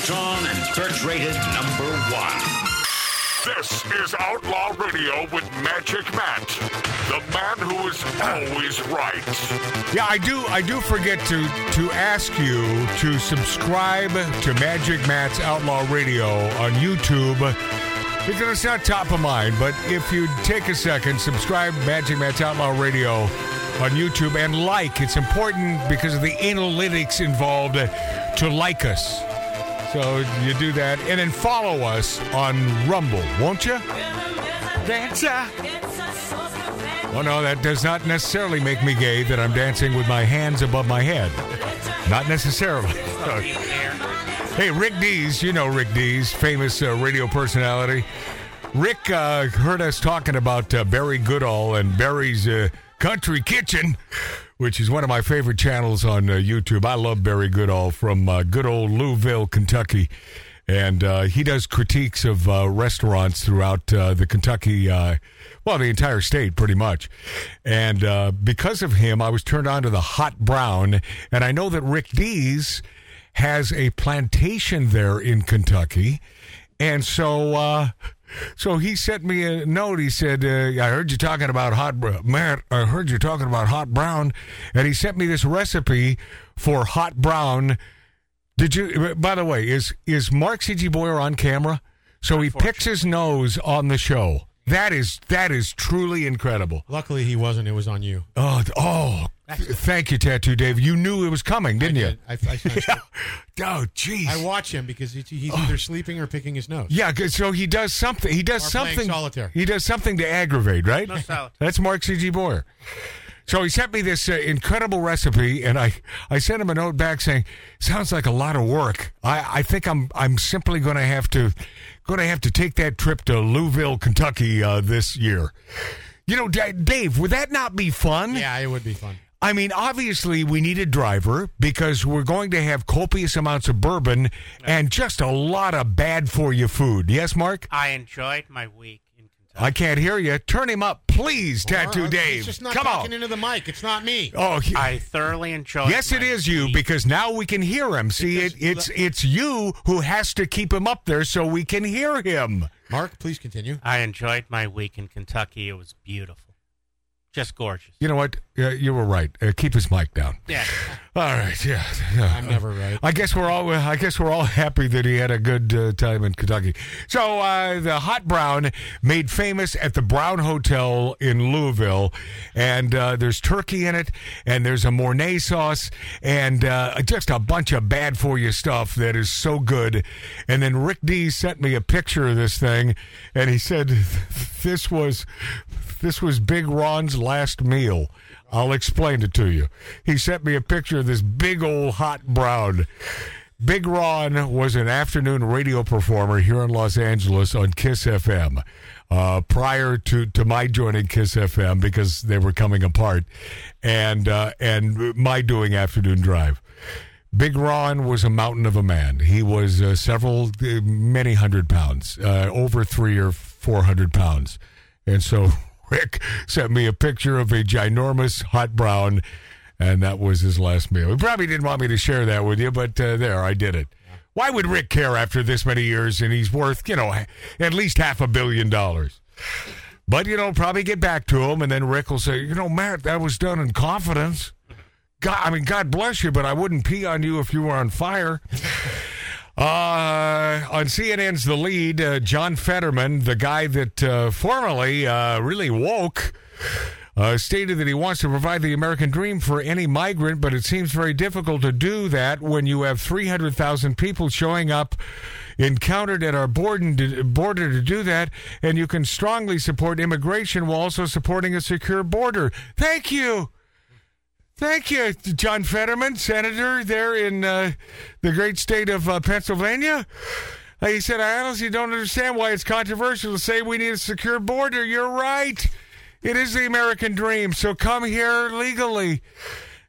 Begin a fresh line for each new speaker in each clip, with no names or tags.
Search and search rated number one.
This is Outlaw Radio with Magic Matt, the man who is always right.
Yeah, I do. I do forget to to ask you to subscribe to Magic Matt's Outlaw Radio on YouTube because it's not top of mind. But if you take a second, subscribe Magic Matt's Outlaw Radio on YouTube and like. It's important because of the analytics involved to like us. So you do that, and then follow us on Rumble, won't you? Dancer. Well, no, that does not necessarily make me gay that I'm dancing with my hands above my head. Not necessarily. hey, Rick Dees, you know Rick Dees, famous uh, radio personality. Rick uh, heard us talking about uh, Barry Goodall and Barry's uh, Country Kitchen, which is one of my favorite channels on uh, YouTube. I love Barry Goodall from uh, good old Louisville, Kentucky. And uh, he does critiques of uh, restaurants throughout uh, the Kentucky, uh, well, the entire state, pretty much. And because of him, I was turned on to the Hot Brown. And I know that Rick Dees has a plantation there in Kentucky. And so, so he sent me a note. He said, uh, "I heard you talking about hot br- Matt. I heard you talking about hot brown," and he sent me this recipe for hot brown. Did you? By the way, is is Mark C.G. Boyer on camera? So he picks his nose on the show. That is that is truly incredible.
Luckily, he wasn't. It was on you.
Oh, oh, thank you, Tattoo Dave. You knew it was coming, didn't
I
you?
did. I, I, sensed it.
Oh, jeez.
I watch him because he's, he's either sleeping or picking his nose.
Yeah, so he does something. He does
Or
something.
solitaire.
He does something to aggravate, right?
No salad.
That's Mark C.G. Boyer. So he sent me this uh, incredible recipe, and I, I sent him a note back saying, "Sounds like a lot of work. I, I think I'm I'm simply going to have to going to have to take that trip to Louisville, Kentucky uh, this year." You know, D- Dave, would that not be fun?
Yeah, it would be fun.
I mean, obviously, we need a driver because we're going to have copious amounts of bourbon and just a lot of bad for you food. Yes, Mark?
I enjoyed my week in Kentucky.
I can't hear you. Turn him up, please, Tattoo uh,
All right,
Dave.
He's just not
Come
talking
on.
into the mic. It's not me.
Oh, he-
I thoroughly enjoyed.
yes, it is you
week.
because now we can hear him. See, it, it's it's you who has to keep him up there so we can hear him.
Mark, please continue.
I enjoyed my week in Kentucky. It was beautiful, just gorgeous.
You know what? Uh, you were right. Uh, keep his mic down.
Yeah,
All right. Yeah. yeah.
I'm never right.
I guess we're all. I guess we're all happy that he had a good uh, time in Kentucky. So uh, the hot brown made famous at the Brown Hotel in Louisville, and uh, there's turkey in it, and there's a Mornay sauce, and uh, just a bunch of bad for you stuff that is so good. And then Rick Dees sent me a picture of this thing, and he said this was this was Big Ron's last meal. I'll explain it to you. He sent me a picture of this big old hot brown. Big Ron was an afternoon radio performer here in Los Angeles on Kiss FM uh, prior to, to my joining Kiss FM because they were coming apart and, uh, and my doing afternoon drive. Big Ron was a mountain of a man. He was uh, several, uh, many hundred pounds, uh, over three or four hundred pounds. And so Rick sent me a picture of a ginormous hot brown, and that was his last meal. He probably didn't want me to share that with you, but uh, there, I did it. Why would Rick care after this many years and he's worth, you know, at least half a billion dollars? But, you know, probably get back to him, and then Rick will say, you know, Matt, that was done in confidence. God, I mean, God bless you, but I wouldn't pee on you if you were on fire. Uh, on CNN's The Lead, uh, John Fetterman, the guy that uh, formerly uh, really woke, uh, stated that he wants to provide the American dream for any migrant, but it seems very difficult to do that when you have 300,000 people showing up encountered at our border border to do that, and you can strongly support immigration while also supporting a secure border. Thank you. Thank you, John Fetterman, senator there in uh, the great state of uh, Pennsylvania. He said, I honestly don't understand why it's controversial to say we need a secure border. You're right. It is the American dream. So come here legally.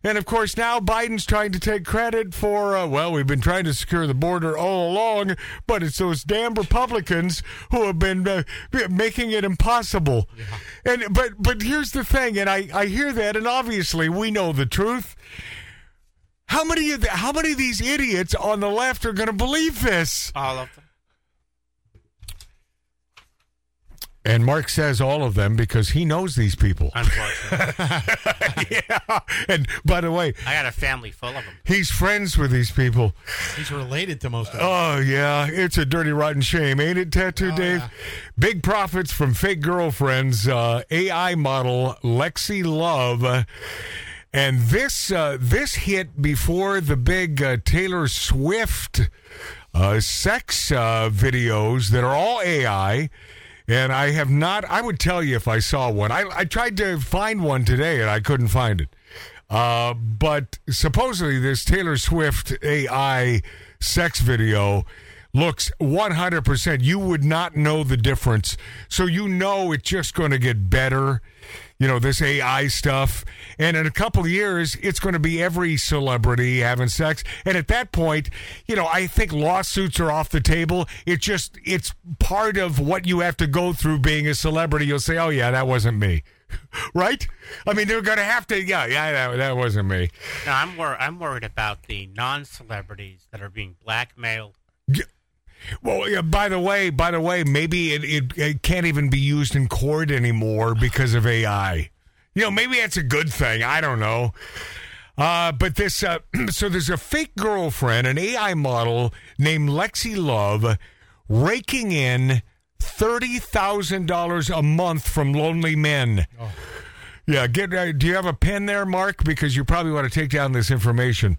And of course, now Biden's trying to take credit for, uh, well, we've been trying to secure the border all along, but it's those damn Republicans who have been uh, making it impossible. And but but here's the thing, and I I hear that, and obviously we know the truth. How many of the, how many of these idiots on the left are going to believe this?
All of them.
And Mark says all of them because he knows these people.
Unfortunately,
yeah. And by the way,
I got a family full of them.
he's friends with these people.
He's related to most of them.
Oh yeah, it's a dirty rotten shame, ain't it, Tattoo
Oh,
Dave?
yeah.
Big profits from fake girlfriends. Uh, AI model Lexi Love, uh, and this uh, this hit before the big uh, Taylor Swift uh, sex uh, videos that are all AI. And I have not. I would tell you if I saw one. I, I tried to find one today and I couldn't find it. Uh, but supposedly this Taylor Swift AI sex video looks 100%. You would not know the difference. So you know it's just going to get better. You know, this AI stuff. And in a couple of years, it's going to be every celebrity having sex. And at that point, you know, I think lawsuits are off the table. It just, it's part of what you have to go through being a celebrity. You'll say, oh, yeah, that wasn't me. right? I mean, they're going to have to, yeah, yeah, that, that wasn't me.
No, I'm wor- I'm worried about the non-celebrities that are being blackmailed.
Well, yeah, by the way, by the way, maybe it, it, it can't even be used in court anymore because of AI. You know, maybe that's a good thing. I don't know. Uh, but this, uh, so there's a fake girlfriend, an AI model named Lexi Love, raking in thirty thousand dollars a month from lonely men. Yeah, get. Uh, do you have a pen there, Mark? Because you probably want to take down this information.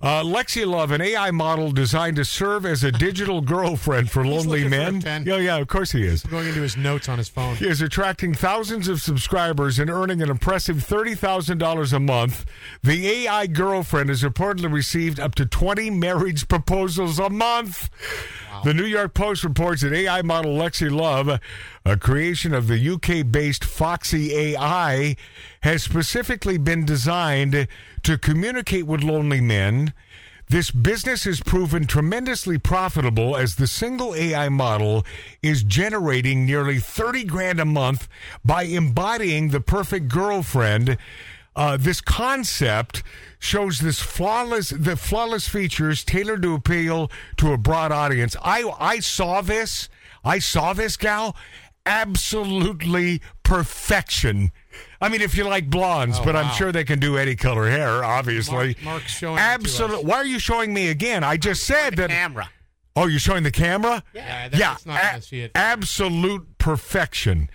Uh, Lexi Love, an AI model designed to serve as a digital girlfriend for lonely
for
men.
pen.
Yeah, yeah, of course he is.
Going into his notes on his phone.
He is attracting thousands of subscribers and earning an impressive thirty thousand dollars a month. The AI girlfriend has reportedly received up to twenty marriage proposals a month. The New York Post reports that AI model Lexi Love, a creation of the UK-based Foxy AI, has specifically been designed to communicate with lonely men. This business has proven tremendously profitable as the single AI model is generating nearly 30 grand a month by embodying the perfect girlfriend. Uh, this concept shows this flawless the flawless features tailored to appeal to a broad audience. I I saw this. I saw this gal absolutely perfection. I mean, if you like blondes,
Oh,
but I'm sure they can do any color hair, obviously.
Mark- Mark's showing.
Absolutely. Why are you showing me again? I just said
The
that.
camera.
Oh, you're showing the camera?
Yeah,
yeah.
it's not gonna see it.
Absolute perfection.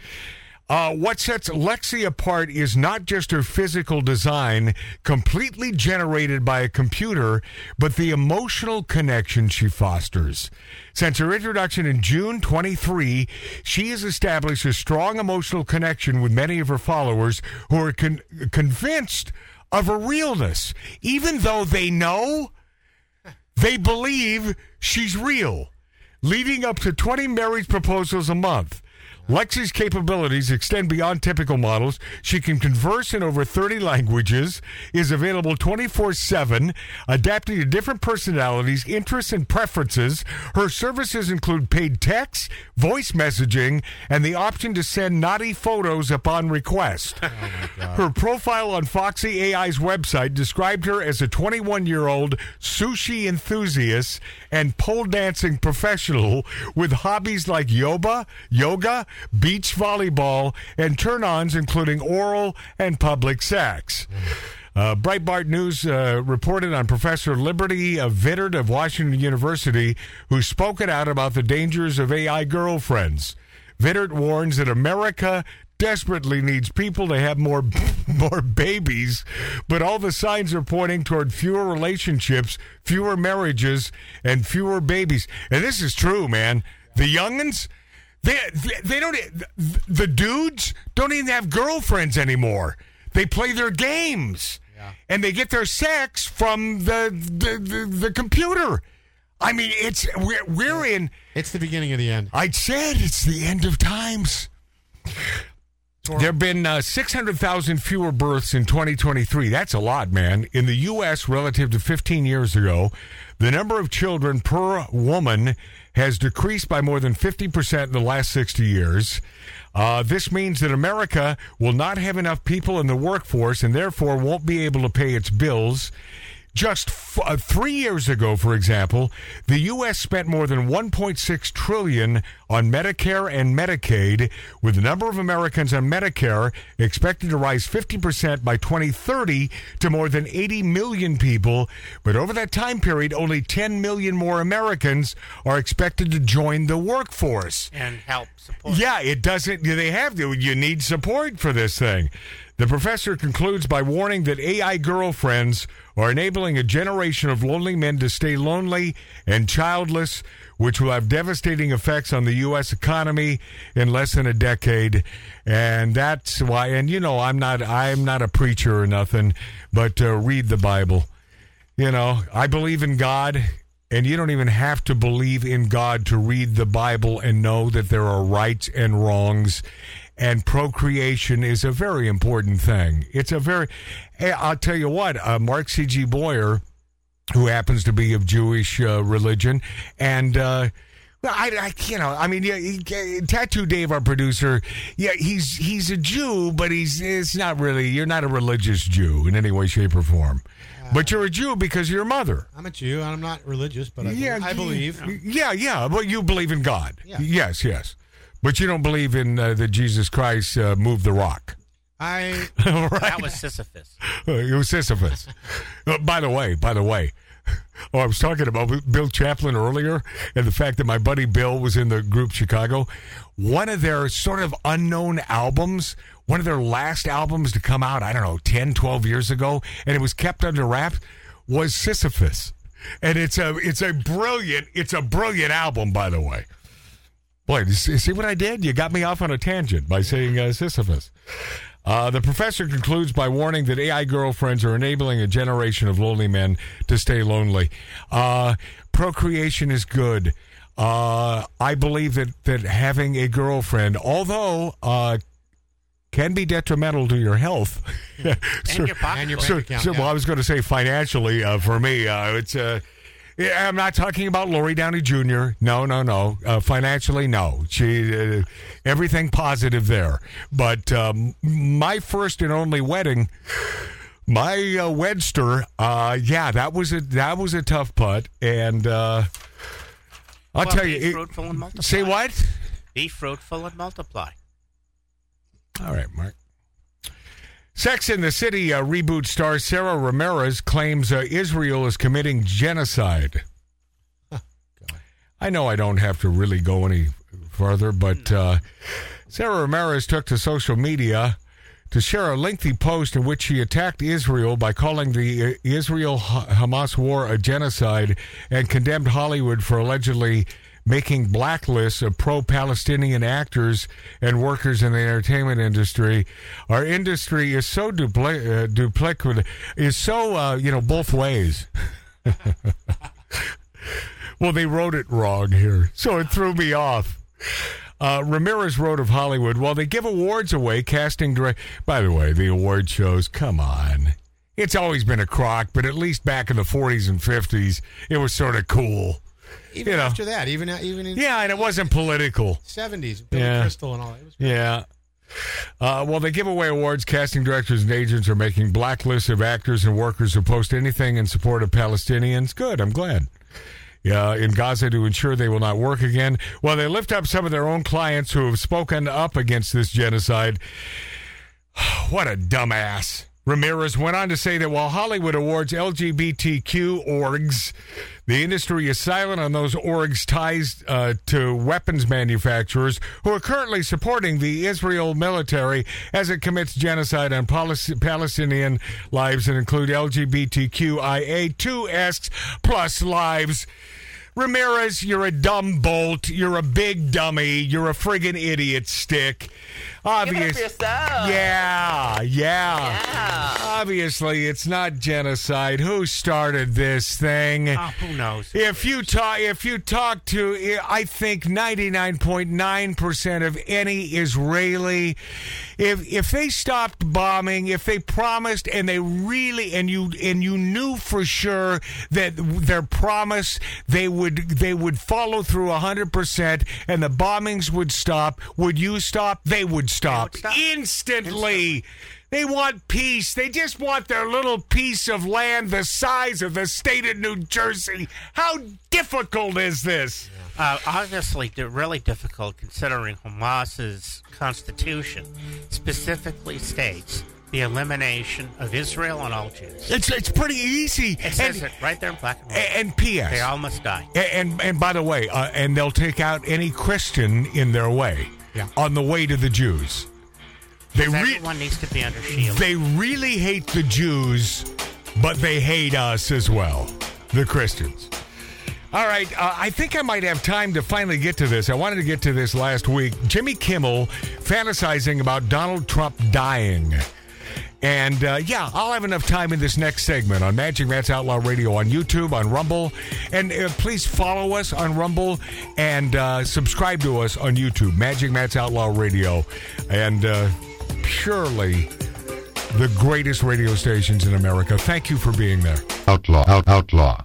Uh, what sets Lexi apart is not just her physical design, completely generated by a computer, but the emotional connection she fosters. Since her introduction in June 23, she has established a strong emotional connection with many of her followers who are con- convinced of her realness, even though they know they believe she's real, leading up to 20 marriage proposals a month. Lexi's capabilities extend beyond typical models. She can converse in over 30 languages, is available 24 7, adapting to different personalities, interests, and preferences. Her services include paid text, voice messaging, and the option to send naughty photos upon request. Oh, her profile on Foxy AI's website described her as a 21 year old sushi enthusiast and pole dancing professional with hobbies like yoga, yoga, beach volleyball, and turn ons including oral and public sex. Uh, Breitbart News uh, reported on Professor Liberty uh, Vittert of Washington University, who spoke it out about the dangers of AI girlfriends. Vittert warns that America desperately needs people to have more more babies, but all the signs are pointing toward fewer relationships, fewer marriages, and fewer babies. And this is true, man. The youngins, they they, they don't the dudes don't even have girlfriends anymore. They play their games. And they get their sex from the the, the, the computer. I mean, it's we're, we're in
It's the beginning of the end.
I said it's the end of times. There have been uh, 600,000 fewer births in 2023. That's a lot, man. In the U.S., relative to 15 years ago, the number of children per woman has decreased by more than 50% in the last 60 years. Uh, this means that America will not have enough people in the workforce and therefore won't be able to pay its bills. Just f- uh, three years ago, for example, the U.S. spent more than 1.6 trillion on Medicare and Medicaid, with the number of Americans on Medicare expected to rise 50 percent by 2030 to more than 80 million people. But over that time period, only 10 million more Americans are expected to join the workforce.
And help support.
Yeah, it doesn't. They have to. You need support for this thing. The professor concludes by warning that AI girlfriends are enabling a generation of lonely men to stay lonely and childless, which will have devastating effects on the U.S. economy in less than a decade. And that's why. And you know, I'm not. I'm not a preacher or nothing, but uh, read the Bible. You know, I believe in God. And you don't even have to believe in God to read the Bible and know that there are rights and wrongs. And procreation is a very important thing. It's a very, I'll tell you what, uh, Mark C.G. Boyer, who happens to be of Jewish uh, religion, and, uh, well, I, I, you know, I mean, yeah, he, Tattoo Dave, our producer, yeah, he's he's a Jew, but he's it's not really. You're not a religious Jew in any way, shape, or form. But you're a Jew because of your mother.
I'm a Jew. and I'm not religious, but I,
yeah,
I believe.
Yeah, yeah. But you believe in God.
Yeah.
Yes, yes. But you don't believe in uh, that Jesus Christ uh, moved the rock.
I
right?
That was Sisyphus.
Uh, it was Sisyphus. Uh, by the way, by the way, oh, I was talking about Bill Champlin earlier and the fact that my buddy Bill was in the group Chicago. One of their sort of unknown albums, one of their last albums to come out, I don't know, 10, 12 years ago, and it was kept under wraps, was Sisyphus. And it's a it's a brilliant it's a brilliant album, by the way. Boy, see what I did? You got me off on a tangent by saying uh, Sisyphus. Uh, the professor concludes by warning that AI girlfriends are enabling a generation of lonely men to stay lonely. Uh, procreation is good. Uh, I believe that, that having a girlfriend, although uh, can be detrimental to your health,
And your pocketbook.
And your
so,
bank account,
so,
yeah.
well, I was going to say financially uh, for me, uh, it's. Yeah, I'm not talking about Lori Downey Jr. No, no, no. Uh, financially, no. She, uh, everything positive there. But um, my first and only wedding, my uh, wedster, uh, yeah, that was a that was a tough putt, and uh, I'll
Well,
tell you. it-
fruitful and multiply.
say what?
Be fruitful and multiply.
All right, Mark. Sex in the City uh, reboot star Sara Ramirez claims uh, Israel is committing genocide. I know I don't have to really go any further, but uh, Sara Ramirez took to social media to share a lengthy post in which she attacked Israel by calling the uh, Israel Hamas war a genocide and condemned Hollywood for allegedly making blacklists of pro Palestinian actors and workers in the entertainment industry. Our industry is so dupli- uh, duplicative, is so, uh, you know, both ways. Well, they wrote it wrong here, so it threw me off. Uh, Ramirez wrote of Hollywood. While they give awards away, casting direct. By the way, the award shows. Come on, it's always been a crock, but at least back in the 40s and 50s, it was sort of cool.
Even
you know.
after that, even even in
Yeah, and it wasn't political.
70s, Billy
Yeah.
Crystal and all. It was
Yeah. Uh, well, they give away awards. Casting directors and agents are making blacklists of actors and workers who post anything in support of Palestinians. Good, I'm glad. Yeah, in Gaza to ensure they will not work again. While they lift up some of their own clients who have spoken up against this genocide. What a dumbass. Ramirez went on to say that while Hollywood awards LGBTQ orgs, the industry is silent on those orgs' ties uh, to weapons manufacturers who are currently supporting the Israel military as it commits genocide on Palestinian lives and include LGBTQIA2S plus lives. Ramirez, you're a dumb bolt. You're a big dummy. You're a friggin' idiot stick. Obvious. Yeah, yeah, Obviously, it's not genocide. Who started this thing?
Oh, who knows?
If you talk, if you talk to, I think ninety nine point nine percent of any Israeli, if if they stopped bombing, if they promised and they really and you and you knew for sure that their promise they would they would follow through hundred percent and the bombings would stop, would you stop? They would stop,
stop.
instantly. They want peace. They just want their little piece of land the size of the state of New Jersey. How difficult is this?
Uh, obviously, really difficult considering Hamas's constitution specifically states the elimination of Israel and all Jews.
It's it's pretty easy.
It says
and,
it right there in black and white.
and P.S.
They all must die.
A- And and by the way, uh, and they'll take out any Christian in their way
Yeah.
on the way to the Jews. They re-
Everyone needs to be under shield.
they really hate the Jews, but they hate us as well, the Christians. All right, uh, I think I might have time to finally get to this. I wanted to get to this last week. Jimmy Kimmel fantasizing about Donald Trump dying. And uh, yeah, I'll have enough time in this next segment on Magic Matt's Outlaw Radio on YouTube, on Rumble. And uh, please follow us on Rumble and uh, subscribe to us on YouTube, Magic Matt's Outlaw Radio. And uh, purely the greatest radio stations in America. Thank you for being there.
Outlaw, out, outlaw.